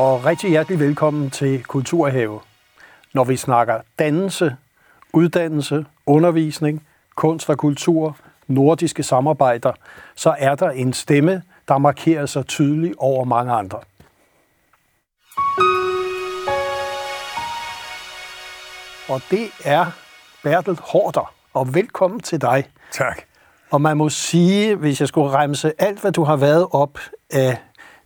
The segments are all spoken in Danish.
og rigtig hjertelig velkommen til Kulturhave. Når vi snakker dannelse, uddannelse, undervisning, kunst og kultur, nordiske samarbejder, så er der en stemme, der markerer sig tydeligt over mange andre. Og det er Bertel Hårder, og velkommen til dig. Tak. Og man må sige, hvis jeg skulle remse alt, hvad du har været op af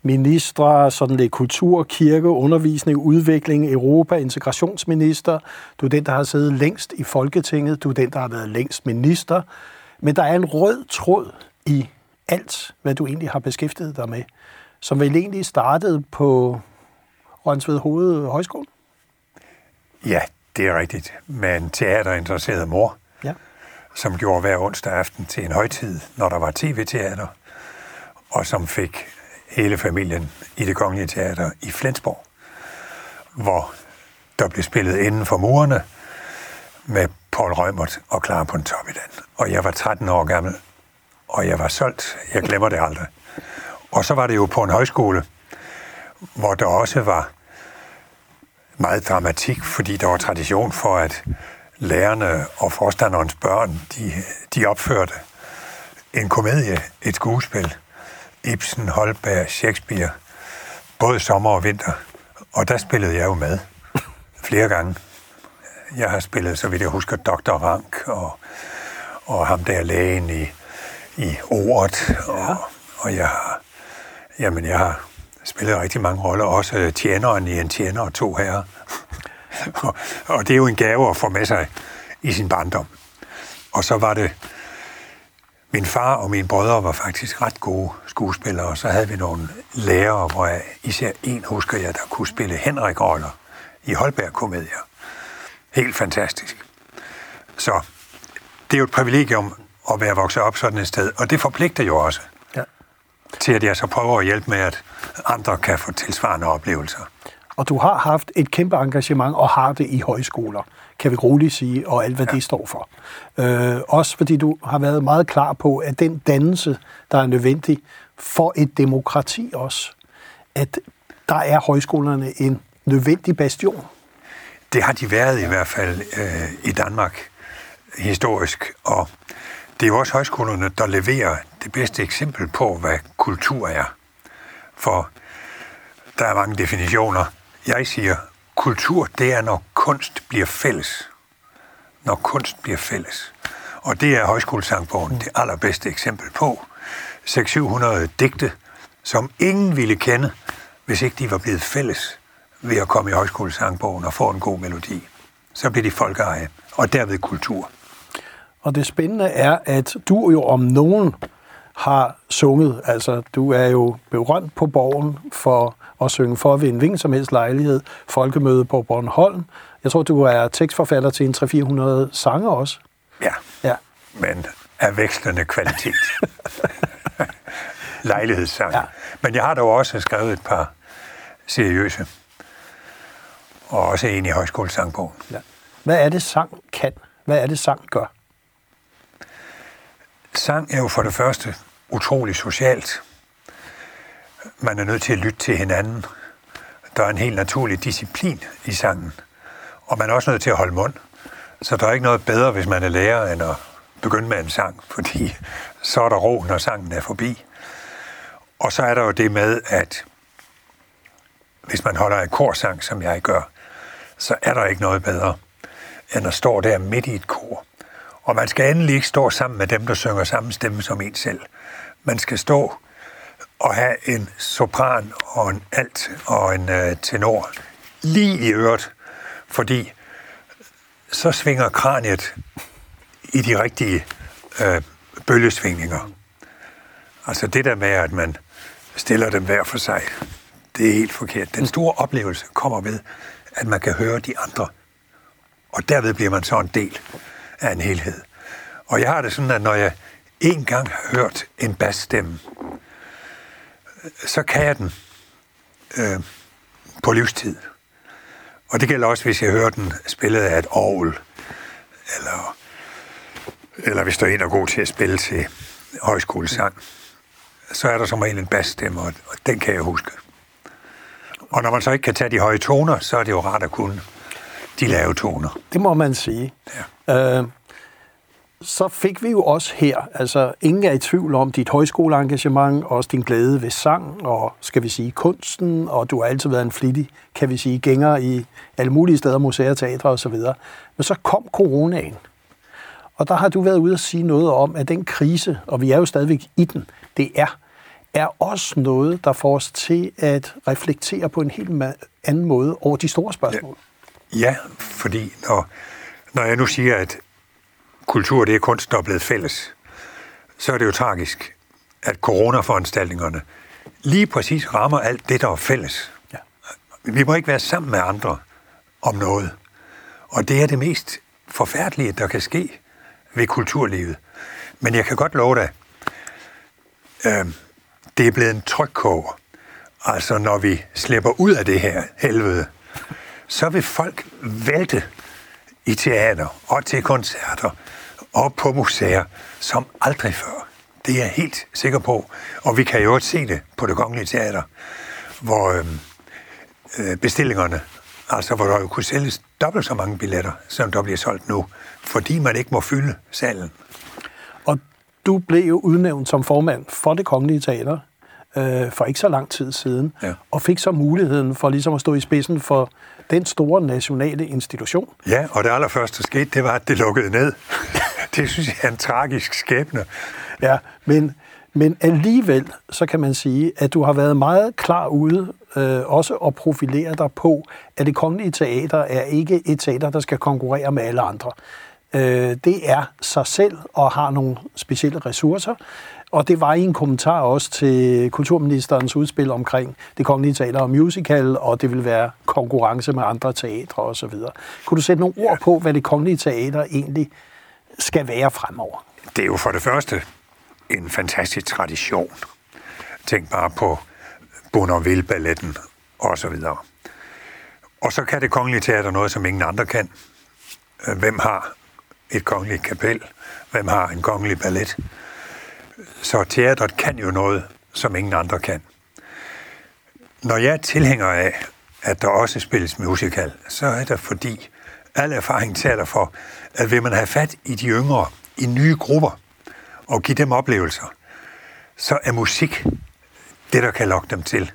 ministre, sådan lidt kultur, kirke, undervisning, udvikling, Europa, integrationsminister. Du er den, der har siddet længst i Folketinget. Du er den, der har været længst minister. Men der er en rød tråd i alt, hvad du egentlig har beskæftiget dig med, som vel egentlig startede på Rønsved Hoved Højskole? Ja, det er rigtigt. Med en teaterinteresseret mor, Ja. som gjorde hver onsdag aften til en højtid, når der var tv-teater, og som fik hele familien i det kongelige teater i Flensborg, hvor der blev spillet inden for murene med Paul Rømert og Clara Pontoppidan. Og jeg var 13 år gammel, og jeg var solgt. Jeg glemmer det aldrig. Og så var det jo på en højskole, hvor der også var meget dramatik, fordi der var tradition for, at lærerne og forstanderens børn, de, de opførte en komedie, et skuespil, Ibsen, Holberg, Shakespeare, både sommer og vinter. Og der spillede jeg jo med flere gange. Jeg har spillet, så vidt jeg husker, Dr. Rank og, og ham der lægen i, i ordet. Og, og jeg har, jamen, jeg har spillet rigtig mange roller, også tjeneren i en tjener og to herrer. og, og det er jo en gave at få med sig i sin barndom. Og så var det, min far og mine brødre var faktisk ret gode skuespillere, og så havde vi nogle lærere, hvor jeg, især en husker jeg, der kunne spille Henrik-roller i Holberg-komedier. Helt fantastisk. Så det er jo et privilegium at være vokset op sådan et sted, og det forpligter jo også ja. til, at jeg så prøver at hjælpe med, at andre kan få tilsvarende oplevelser. Og du har haft et kæmpe engagement og har det i højskoler, kan vi roligt sige, og alt hvad ja. det står for. Øh, også fordi du har været meget klar på, at den dannelse, der er nødvendig for et demokrati også, at der er højskolerne en nødvendig bastion. Det har de været i hvert fald øh, i Danmark historisk, og det er jo også højskolerne, der leverer det bedste eksempel på, hvad kultur er. For der er mange definitioner. Jeg siger, kultur, det er, når kunst bliver fælles. Når kunst bliver fælles. Og det er højskolesangbogen det allerbedste eksempel på. 600-700 digte, som ingen ville kende, hvis ikke de var blevet fælles ved at komme i højskolesangbogen og få en god melodi. Så bliver de folkeeje, og derved kultur. Og det spændende er, at du jo om nogen har sunget. Altså, du er jo berømt på borgen for at synge for ved en hvilken som helst lejlighed. Folkemøde på Bornholm. Jeg tror, du er tekstforfatter til en 300-400 sange også. Ja, Ja. men af vekslende kvalitet. Lejlighedssang. Ja. Men jeg har dog også skrevet et par seriøse, og også en i højskolesangbogen. ja. Hvad er det, sang kan? Hvad er det, sang gør? Sang er jo for det første utrolig socialt. Man er nødt til at lytte til hinanden. Der er en helt naturlig disciplin i sangen. Og man er også nødt til at holde mund. Så der er ikke noget bedre, hvis man er lærer, end at begynde med en sang, fordi så er der ro, når sangen er forbi. Og så er der jo det med, at hvis man holder en korsang, som jeg gør, så er der ikke noget bedre, end at stå der midt i et kor. Og man skal endelig ikke stå sammen med dem, der synger samme stemme som en selv. Man skal stå og have en sopran og en alt og en øh, tenor lige i øret, fordi så svinger kraniet i de rigtige øh, bølgesvingninger. Altså det der med, at man stiller dem hver for sig, det er helt forkert. Den store oplevelse kommer ved, at man kan høre de andre, og derved bliver man så en del af en helhed. Og jeg har det sådan, at når jeg en gang har hørt en bassstemme, så kan jeg den øh, på livstid. Og det gælder også, hvis jeg hører den spillet af et orgel, eller, eller hvis der er en, der er god til at spille til højskolesang, så er der som regel en bassstemme, og og den kan jeg huske. Og når man så ikke kan tage de høje toner, så er det jo rart at kunne de lave toner. Det må man sige. Ja. Øh, så fik vi jo også her, altså ingen er i tvivl om dit højskoleengagement, også din glæde ved sang og, skal vi sige, kunsten, og du har altid været en flittig, kan vi sige, gænger i alle mulige steder, museer, teatre osv. Men så kom coronaen, og der har du været ude at sige noget om, at den krise, og vi er jo stadigvæk i den, det er, er også noget, der får os til at reflektere på en helt anden måde over de store spørgsmål. Ja, ja fordi når, når jeg nu siger, at kultur det er kunst, der er blevet fælles, så er det jo tragisk, at coronaforanstaltningerne lige præcis rammer alt det, der er fælles. Ja. Vi må ikke være sammen med andre om noget. Og det er det mest forfærdelige, der kan ske ved kulturlivet. Men jeg kan godt love dig, øh, det er blevet en trykkoger. Altså, når vi slipper ud af det her helvede, så vil folk vælte i teater og til koncerter og på museer som aldrig før. Det er jeg helt sikker på. Og vi kan jo også se det på det kongelige teater, hvor øh, øh, bestillingerne, altså hvor der jo kunne sælges dobbelt så mange billetter, som der bliver solgt nu, fordi man ikke må fylde salen. Og du blev jo udnævnt som formand for det kongelige teater øh, for ikke så lang tid siden, ja. og fik så muligheden for ligesom at stå i spidsen for den store nationale institution. Ja, og det allerførste, der skete, det var, at det lukkede ned. det synes jeg er en tragisk skæbne. Ja, men, men alligevel, så kan man sige, at du har været meget klar ude, øh, også at profilere dig på, at det kongelige teater er ikke et teater, der skal konkurrere med alle andre. Øh, det er sig selv og har nogle specielle ressourcer. Og det var i en kommentar også til kulturministerens udspil omkring det kongelige teater og musical, og det vil være konkurrence med andre teatre osv. Kunne du sætte nogle ord på, hvad det kongelige teater egentlig skal være fremover? Det er jo for det første en fantastisk tradition. Tænk bare på Bonneville-balletten og så videre. Og så kan det kongelige teater noget, som ingen andre kan. Hvem har et kongeligt kapel? Hvem har en kongelig ballet? Så teatret kan jo noget, som ingen andre kan. Når jeg er tilhænger af, at der også spilles musical, så er det fordi, al erfaring taler for, at vil man have fat i de yngre, i nye grupper, og give dem oplevelser, så er musik det, der kan lokke dem til.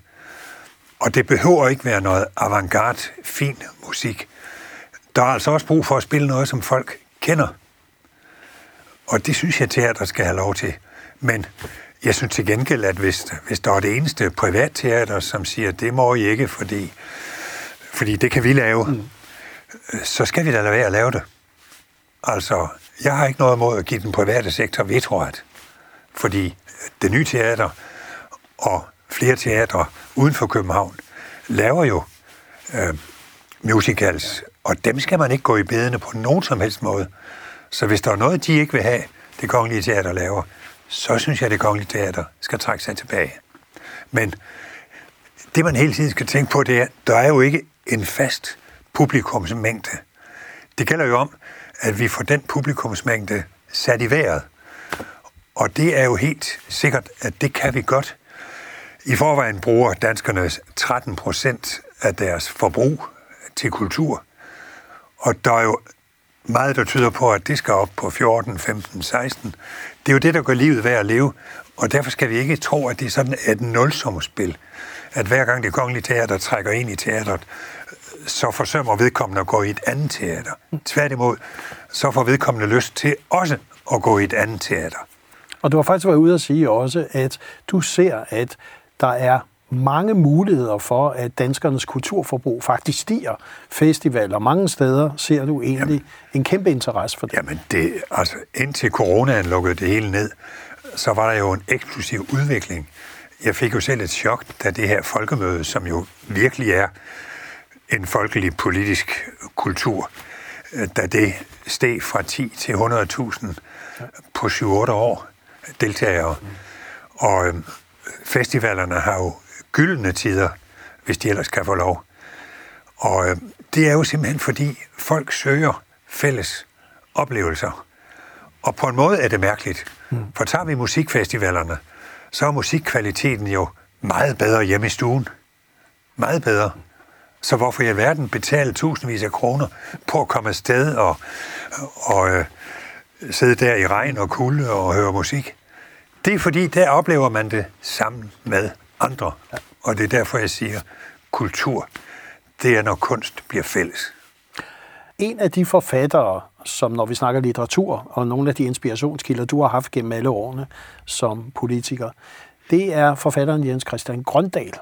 Og det behøver ikke være noget avantgarde, fin musik. Der er altså også brug for at spille noget, som folk kender. Og det synes jeg, teater skal have lov til. Men jeg synes til gengæld, at hvis, hvis der er det eneste privatteater, som siger, det må I ikke, fordi, fordi det kan vi lave, mm. så skal vi da lade være at lave det. Altså, jeg har ikke noget imod at give den private sektor vetoret, fordi det nye teater og flere teatre uden for København laver jo øh, musicals, og dem skal man ikke gå i bedene på nogen som helst måde. Så hvis der er noget, de ikke vil have, det kongelige teater laver, så synes jeg, at det kongelige teater skal trække sig tilbage. Men det, man hele tiden skal tænke på, det er, der er jo ikke en fast publikumsmængde. Det gælder jo om, at vi får den publikumsmængde sat i vejret. Og det er jo helt sikkert, at det kan vi godt. I forvejen bruger danskerne 13 procent af deres forbrug til kultur. Og der er jo meget, der tyder på, at det skal op på 14, 15, 16. Det er jo det, der gør livet værd at leve, og derfor skal vi ikke tro, at det er sådan et nulsumspil. At hver gang det kongelige teater trækker ind i teateret, så forsømmer vedkommende at gå i et andet teater. Tværtimod, så får vedkommende lyst til også at gå i et andet teater. Og du har faktisk været ude at sige også, at du ser, at der er mange muligheder for, at danskernes kulturforbrug faktisk stiger. Festivaler mange steder ser du egentlig jamen, en kæmpe interesse for det. Jamen, det, altså, indtil coronaen lukkede det hele ned, så var der jo en eksklusiv udvikling. Jeg fik jo selv et chok, da det her folkemøde, som jo virkelig er en folkelig politisk kultur, da det steg fra 10 til 100.000 på 7-8 år deltagere. Og øhm, festivalerne har jo gyldne tider, hvis de ellers kan få lov. Og øh, det er jo simpelthen fordi folk søger fælles oplevelser. Og på en måde er det mærkeligt. Mm. For tager vi musikfestivalerne, så er musikkvaliteten jo meget bedre hjemme i stuen. meget bedre. Så hvorfor i alverden betale tusindvis af kroner på at komme afsted og, og øh, sidde der i regn og kulde og høre musik? Det er fordi, der oplever man det sammen med andre. Og det er derfor, jeg siger, kultur, det er, når kunst bliver fælles. En af de forfattere, som når vi snakker litteratur, og nogle af de inspirationskilder, du har haft gennem alle årene som politiker, det er forfatteren Jens Christian Grøndal,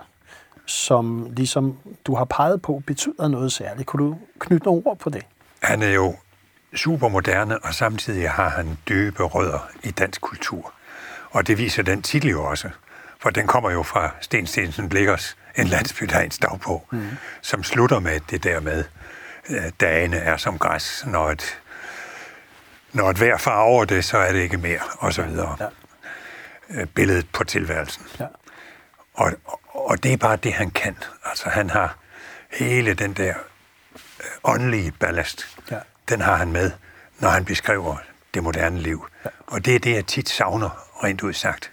som ligesom du har peget på, betyder noget særligt. Kunne du knytte nogle ord på det? Han er jo supermoderne, og samtidig har han dybe rødder i dansk kultur. Og det viser den titel jo også, for den kommer jo fra Sten Stensen Blikkers En landsby, der er en stavbog, mm. som slutter med det der med, at dagene er som græs, når et, når et vejr farver det, så er det ikke mere, og så videre. Ja. Øh, billedet på tilværelsen. Ja. Og, og det er bare det, han kan. Altså, han har hele den der øh, åndelige ballast, ja. den har han med, når han beskriver det moderne liv. Ja. Og det er det, jeg tit savner, rent ud sagt,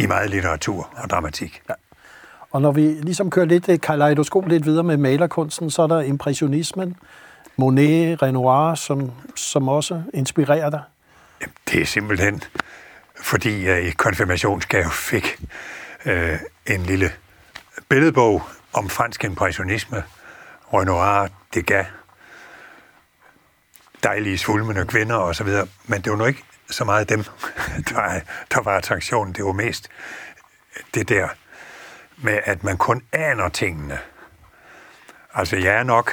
i meget litteratur og dramatik. Ja. Og når vi ligesom kører lidt et kaleidoskop lidt videre med malerkunsten, så er der impressionismen, Monet, Renoir, som, som også inspirerer dig. Jamen, det er simpelthen, fordi jeg i konfirmationsgave fik øh, en lille billedbog om fransk impressionisme, Renoir, Degas, dejlige svulmende kvinder og så videre. Men det var nu ikke så meget dem, der, der var attraktionen. Det var mest det der med, at man kun aner tingene. Altså, jeg er nok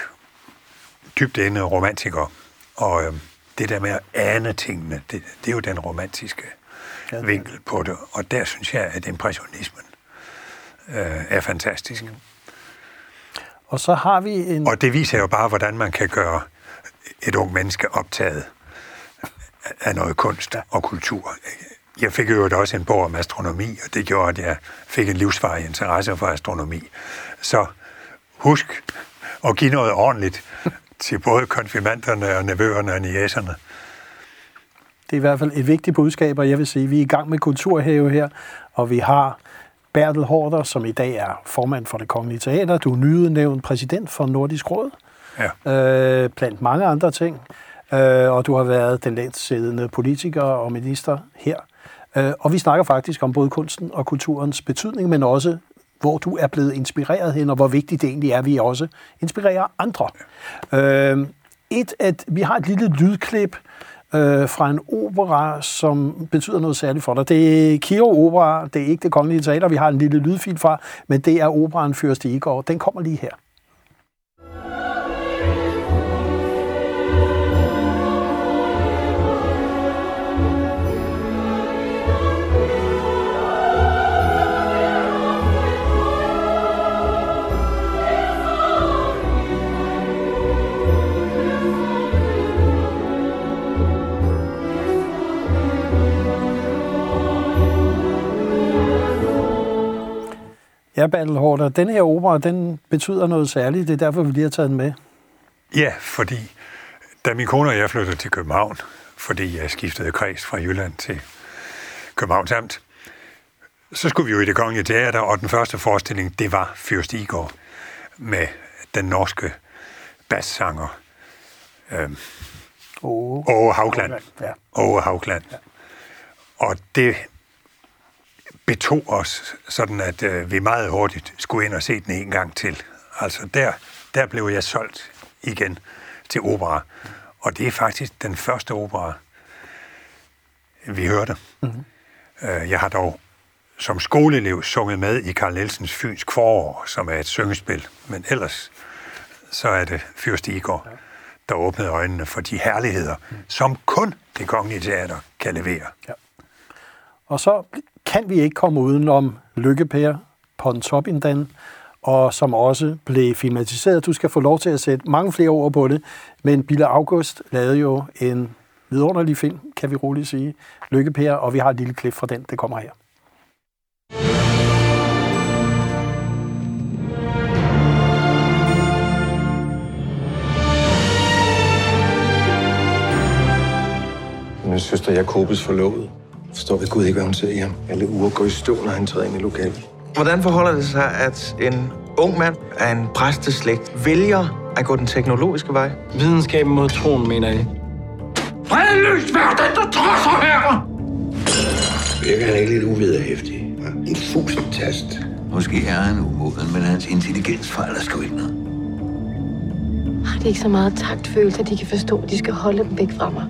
dybt inde romantiker, og øh, det der med at ane tingene, det, det er jo den romantiske ja, vinkel på det. Og der synes jeg, at impressionismen øh, er fantastisk. Mm. Og så har vi en... Og det viser jo bare, hvordan man kan gøre et ung menneske optaget af noget kunst og kultur. Jeg fik jo også en bog om astronomi, og det gjorde, at jeg fik en livsvarig interesse for astronomi. Så husk at give noget ordentligt til både konfirmanderne og nevøerne og niæserne. Det er i hvert fald et vigtigt budskab, og jeg vil sige, at vi er i gang med Kulturhave her, og vi har Bertel Hårder, som i dag er formand for det Kongelige Teater. Du er nyudnævnt præsident for Nordisk Råd, ja. øh, blandt mange andre ting. Øh, og du har været den længst siddende politiker og minister her. Øh, og vi snakker faktisk om både kunsten og kulturens betydning, men også hvor du er blevet inspireret hen, og hvor vigtigt det egentlig er, at vi også inspirerer andre. Øh, et, at vi har et lille lydklip øh, fra en opera, som betyder noget særligt for dig. Det er Kiro Opera, det er ikke det kongelige teater, vi har en lille lydfil fra, men det er operaen Fyrste Igor. Den kommer lige her. Ja, Battlehorder, den her opera, den betyder noget særligt. Det er derfor, vi lige har taget den med. Ja, fordi da min kone og jeg flyttede til København, fordi jeg skiftede kreds fra Jylland til Københavns Amt, så skulle vi jo i det kongelige teater, og den første forestilling, det var Fyrst Igor med den norske bassanger øhm, Åge Haugland. Ja. Åge Haugland. Ja. Og det betog os, sådan at øh, vi meget hurtigt skulle ind og se den en gang til. Altså der, der blev jeg solgt igen til opera. Og det er faktisk den første opera, vi hørte. Mm-hmm. Jeg har dog som skoleelev sunget med i Karl Nielsens Fynsk forår, som er et syngespil. Men ellers så er det Fyrst Igor, der åbnede øjnene for de herligheder, mm. som kun det kongelige teater kan levere. Ja. Og så kan vi ikke komme uden om Lykkepær Pontoppidan, og som også blev filmatiseret. Du skal få lov til at sætte mange flere ord på det, men Bille August lavede jo en vidunderlig film, kan vi roligt sige, Lykkepær, og vi har et lille klip fra den, det kommer her. Min søster Jakobes forlovede forstår ved Gud ikke, hvad hun ser i ham. Alle uger går i stå, når han træder ind i lokalet. Hvordan forholder det sig, at en ung mand af en præsteslægt vælger at gå den teknologiske vej. Videnskaben mod troen, mener I? Fredløst vær den, der trodser her! Virker han ikke lidt uvederhæftig? En fusentast. Måske er han umoden, men hans intelligens fejler sgu ikke noget. Har de ikke så meget taktfølelse, at de kan forstå, at de skal holde dem væk fra mig?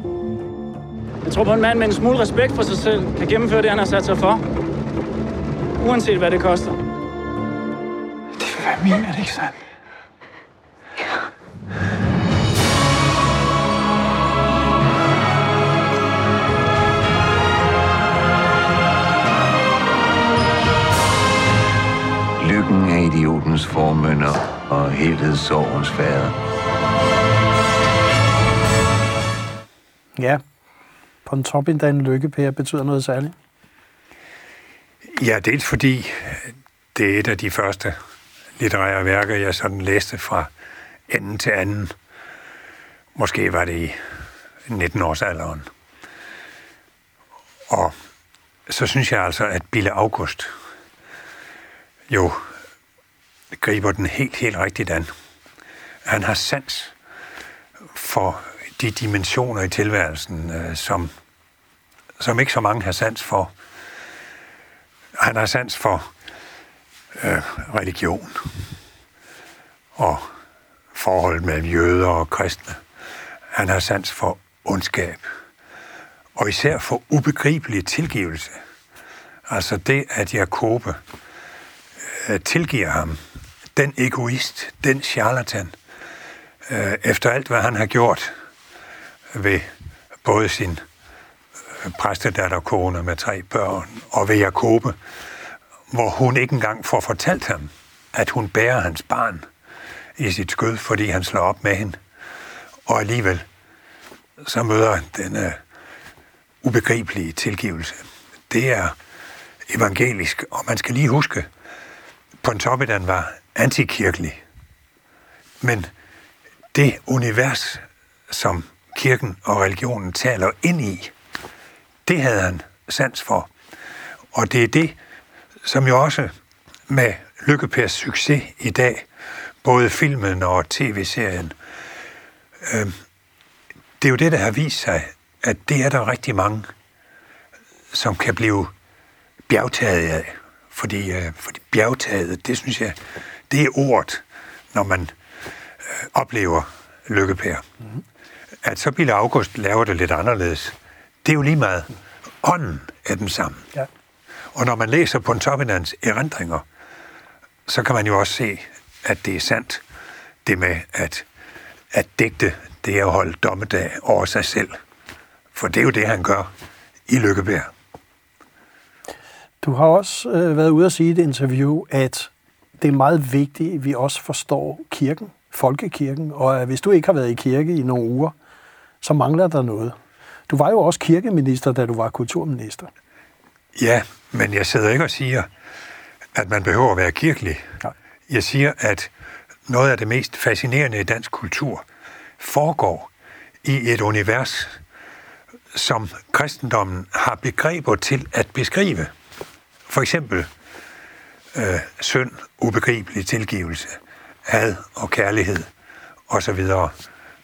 Jeg tror på, en mand med en smule respekt for sig selv kan gennemføre det, han har sat sig for. Uanset hvad det koster. Det vil være min, er det ikke sandt? Lykken er idiotens formønder og helhed sorgens fader. Ja, på en top endda en lykkepære betyder noget særligt. Ja, dels fordi det er et af de første litterære værker, jeg sådan læste fra ende til anden. Måske var det i 19-årsalderen. Og så synes jeg altså, at Bille August jo griber den helt, helt rigtigt an. Han har sans for de dimensioner i tilværelsen, øh, som, som ikke så mange har sans for. Han har sans for øh, religion og forholdet mellem jøder og kristne. Han har sans for ondskab og især for ubegribelig tilgivelse. Altså det, at Jakobe øh, tilgiver ham, den egoist, den charlatan, øh, efter alt, hvad han har gjort ved både sin øh, præstedatter kone med tre børn, og ved Jakobe, hvor hun ikke engang får fortalt ham, at hun bærer hans barn i sit skød, fordi han slår op med hende. Og alligevel, så møder den øh, ubegribelige tilgivelse. Det er evangelisk, og man skal lige huske, Pontoppidan var antikirkelig. Men det univers, som kirken og religionen taler ind i, det havde han sans for. Og det er det, som jo også med Lykkepærs succes i dag, både filmen og tv-serien, øh, det er jo det, der har vist sig, at det er der rigtig mange, som kan blive bjergtaget af. Fordi, øh, fordi bjergtaget, det synes jeg, det er ordet, når man øh, oplever Lykkepær. Mm-hmm. At så Bille August laver det lidt anderledes, det er jo lige meget. Ånden er den samme. Ja. Og når man læser Pontoppinans erindringer, så kan man jo også se, at det er sandt, det med at, at digte, det er at holde dommedag over sig selv. For det er jo det, han gør i Lykkebær. Du har også øh, været ude at sige i et interview, at det er meget vigtigt, at vi også forstår kirken, folkekirken, og at hvis du ikke har været i kirke i nogle uger, så mangler der noget. Du var jo også kirkeminister, da du var kulturminister. Ja, men jeg sidder ikke og siger, at man behøver at være kirkelig. Ja. Jeg siger, at noget af det mest fascinerende i dansk kultur foregår i et univers, som kristendommen har begreber til at beskrive. For eksempel øh, synd, ubegribelig tilgivelse, had og kærlighed osv.,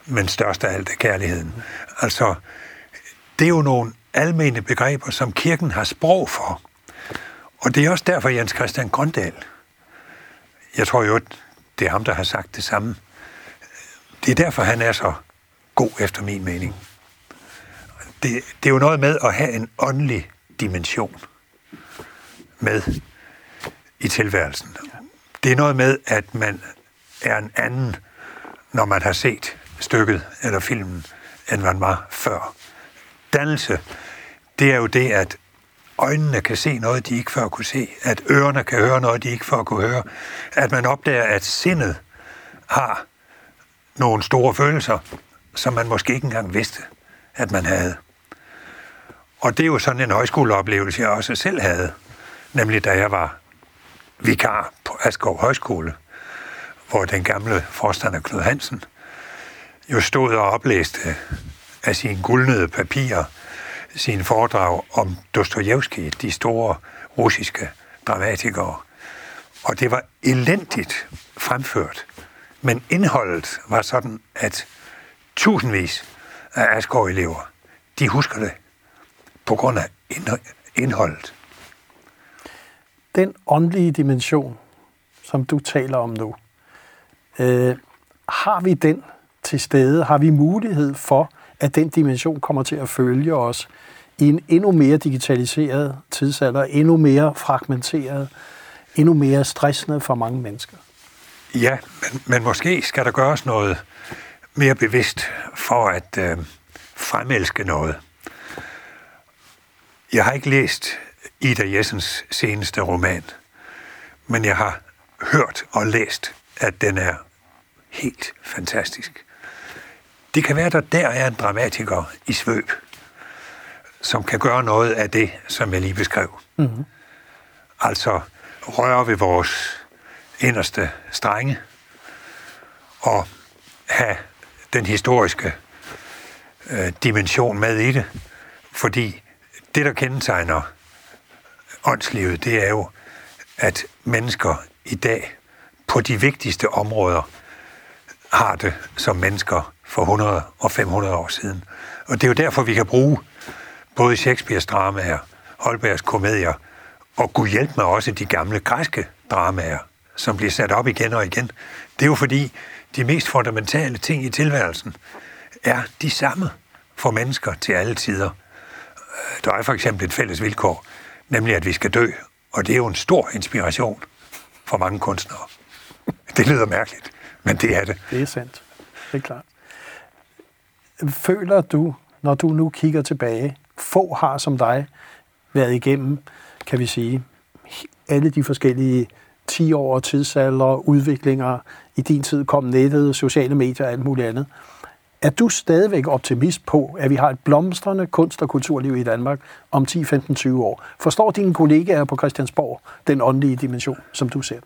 men størst af alt er kærligheden. Altså, det er jo nogle almene begreber, som kirken har sprog for. Og det er også derfor Jens Christian Grøndal, jeg tror jo, det er ham, der har sagt det samme, det er derfor, han er så god efter min mening. Det, det er jo noget med at have en åndelig dimension med i tilværelsen. Det er noget med, at man er en anden, når man har set stykket eller filmen, end man var før. Dannelse, det er jo det, at øjnene kan se noget, de ikke før kunne se, at ørerne kan høre noget, de ikke før kunne høre, at man opdager, at sindet har nogle store følelser, som man måske ikke engang vidste, at man havde. Og det er jo sådan en højskoleoplevelse, jeg også selv havde, nemlig da jeg var vikar på Askov Højskole, hvor den gamle forstander Knud Hansen jo stod og oplæste af sine guldnede papirer sin foredrag om Dostojevski, de store russiske dramatikere. Og det var elendigt fremført. Men indholdet var sådan, at tusindvis af Asgaard-elever, de husker det på grund af indholdet. Den åndelige dimension, som du taler om nu, øh, har vi den til stede? Har vi mulighed for, at den dimension kommer til at følge os i en endnu mere digitaliseret tidsalder, endnu mere fragmenteret, endnu mere stressende for mange mennesker? Ja, men, men måske skal der gøres noget mere bevidst for at øh, fremelske noget. Jeg har ikke læst Ida Jessens seneste roman, men jeg har hørt og læst, at den er helt fantastisk. Det kan være, at der der er en dramatiker i svøb, som kan gøre noget af det, som jeg lige beskrev. Mm-hmm. Altså røre ved vores inderste strenge og have den historiske øh, dimension med i det. Fordi det, der kendetegner åndslivet, det er jo, at mennesker i dag på de vigtigste områder har det som mennesker for 100 og 500 år siden. Og det er jo derfor, vi kan bruge både Shakespeares dramaer, Holbergs komedier, og Gud hjælp mig også de gamle græske dramaer, som bliver sat op igen og igen. Det er jo fordi, de mest fundamentale ting i tilværelsen er de samme for mennesker til alle tider. Der er for eksempel et fælles vilkår, nemlig at vi skal dø, og det er jo en stor inspiration for mange kunstnere. Det lyder mærkeligt, men det er det. Det er sandt. Det er klart. Føler du, når du nu kigger tilbage, få har som dig været igennem, kan vi sige, alle de forskellige 10 år tidsalder, udviklinger. I din tid kom nettet, sociale medier og alt muligt andet. Er du stadigvæk optimist på, at vi har et blomstrende kunst- og kulturliv i Danmark om 10, 15, 20 år? Forstår dine kollegaer på Christiansborg den åndelige dimension, som du ser?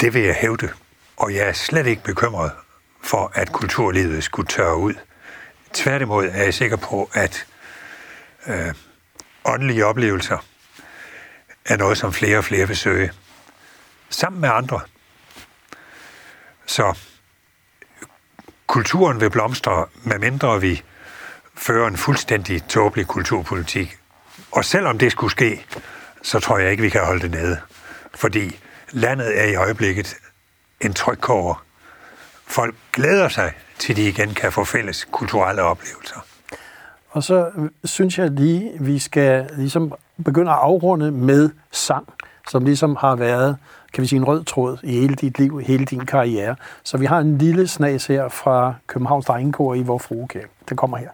Det vil jeg hævde, og jeg er slet ikke bekymret for, at kulturlivet skulle tørre ud. Tværtimod er jeg sikker på, at øh, åndelige oplevelser er noget, som flere og flere vil søge. Sammen med andre. Så kulturen vil blomstre, medmindre vi fører en fuldstændig tåbelig kulturpolitik. Og selvom det skulle ske, så tror jeg ikke, vi kan holde det nede. Fordi landet er i øjeblikket en trykkår. Folk glæder sig til, de igen kan få fælles kulturelle oplevelser. Og så øh, synes jeg lige, vi skal ligesom begynde at afrunde med sang, som ligesom har været, kan vi sige, en rød tråd i hele dit liv, hele din karriere. Så vi har en lille snas her fra Københavns Drengekor i Vor Fruekirke. Det kommer her.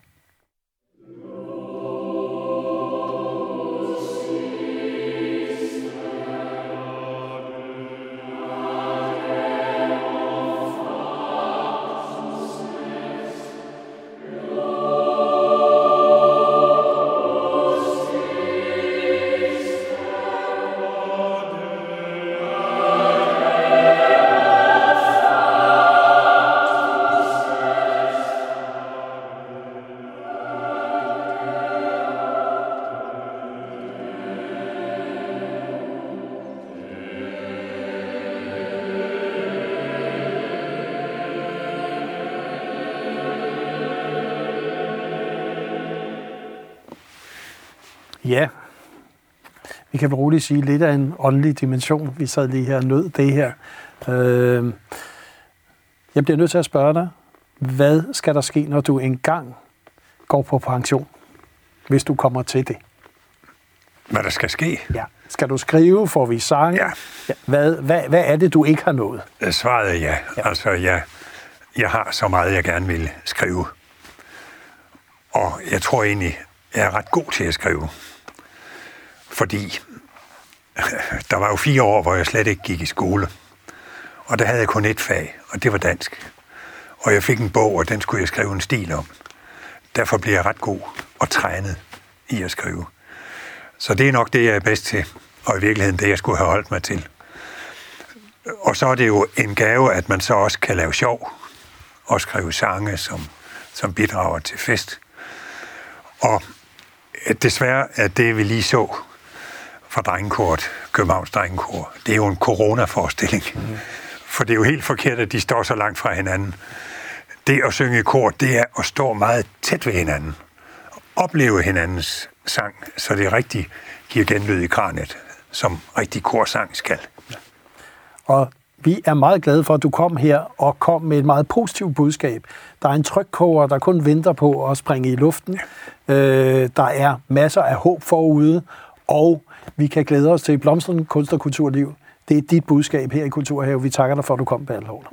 Vi kan vel roligt sige lidt af en åndelig dimension. Vi sad lige her og nød det her. Øh, jeg bliver nødt til at spørge dig, hvad skal der ske, når du engang går på pension, hvis du kommer til det? Hvad der skal ske? Ja. Skal du skrive? Får vi sange? Ja. ja. Hvad, hvad, hvad er det, du ikke har nået? Svaret er ja. ja. Altså, jeg, jeg har så meget, jeg gerne vil skrive. Og jeg tror egentlig, jeg er ret god til at skrive. Fordi der var jo fire år, hvor jeg slet ikke gik i skole. Og der havde jeg kun et fag, og det var dansk. Og jeg fik en bog, og den skulle jeg skrive en stil om. Derfor blev jeg ret god og trænet i at skrive. Så det er nok det, jeg er bedst til, og i virkeligheden det, jeg skulle have holdt mig til. Og så er det jo en gave, at man så også kan lave sjov og skrive sange, som, som bidrager til fest. Og desværre er det, vi lige så fra drengekort, Københavns drengekor. Det er jo en coronaforestilling. Mm. For det er jo helt forkert, at de står så langt fra hinanden. Det at synge i kor, det er at stå meget tæt ved hinanden. Opleve hinandens sang, så det rigtig giver genlyd i kranet, som rigtig korsang skal. Og vi er meget glade for, at du kom her og kom med et meget positivt budskab. Der er en trykkoger, der kun venter på at springe i luften. Øh, der er masser af håb forude, og vi kan glæde os til et blomstrende kunst- og kulturliv. Det er dit budskab her i Kulturhave. Vi takker dig for, at du kom, Bertel Hård.